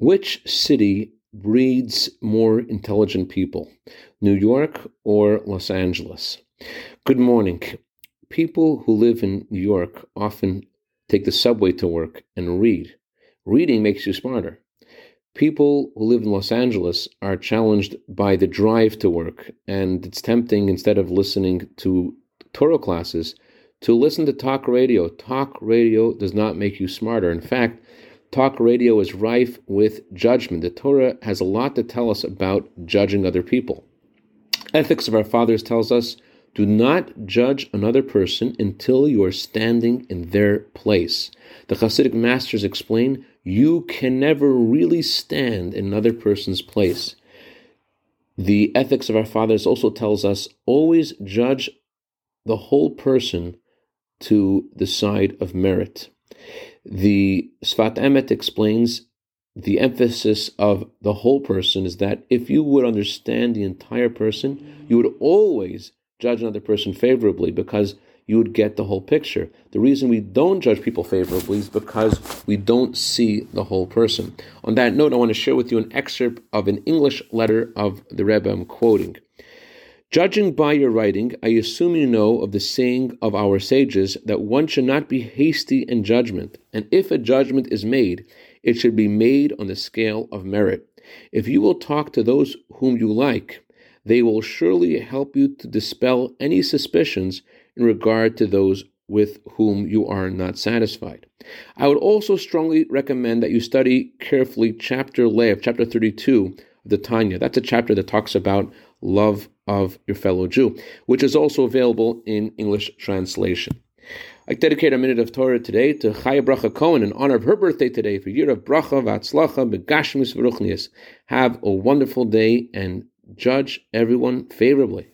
Which city breeds more intelligent people, New York or Los Angeles? Good morning. People who live in New York often take the subway to work and read. Reading makes you smarter. People who live in Los Angeles are challenged by the drive to work, and it's tempting instead of listening to Torah classes to listen to talk radio. Talk radio does not make you smarter. In fact, Talk radio is rife with judgment. The Torah has a lot to tell us about judging other people. Ethics of our fathers tells us do not judge another person until you are standing in their place. The Hasidic masters explain you can never really stand in another person's place. The ethics of our fathers also tells us always judge the whole person to the side of merit. The Sfat Emet explains the emphasis of the whole person is that if you would understand the entire person, you would always judge another person favorably because you would get the whole picture. The reason we don't judge people favorably is because we don't see the whole person. On that note, I want to share with you an excerpt of an English letter of the Rebbe I'm quoting. Judging by your writing, I assume you know of the saying of our sages that one should not be hasty in judgment, and if a judgment is made, it should be made on the scale of merit. If you will talk to those whom you like, they will surely help you to dispel any suspicions in regard to those with whom you are not satisfied. I would also strongly recommend that you study carefully chapter Lev, chapter 32 of the Tanya. That's a chapter that talks about love of your fellow Jew, which is also available in English translation. I dedicate a minute of Torah today to Chaya Bracha Cohen in honor of her birthday today for year of Bracha Vatzlacha Begashmis V'Ruchnias. Have a wonderful day and judge everyone favorably.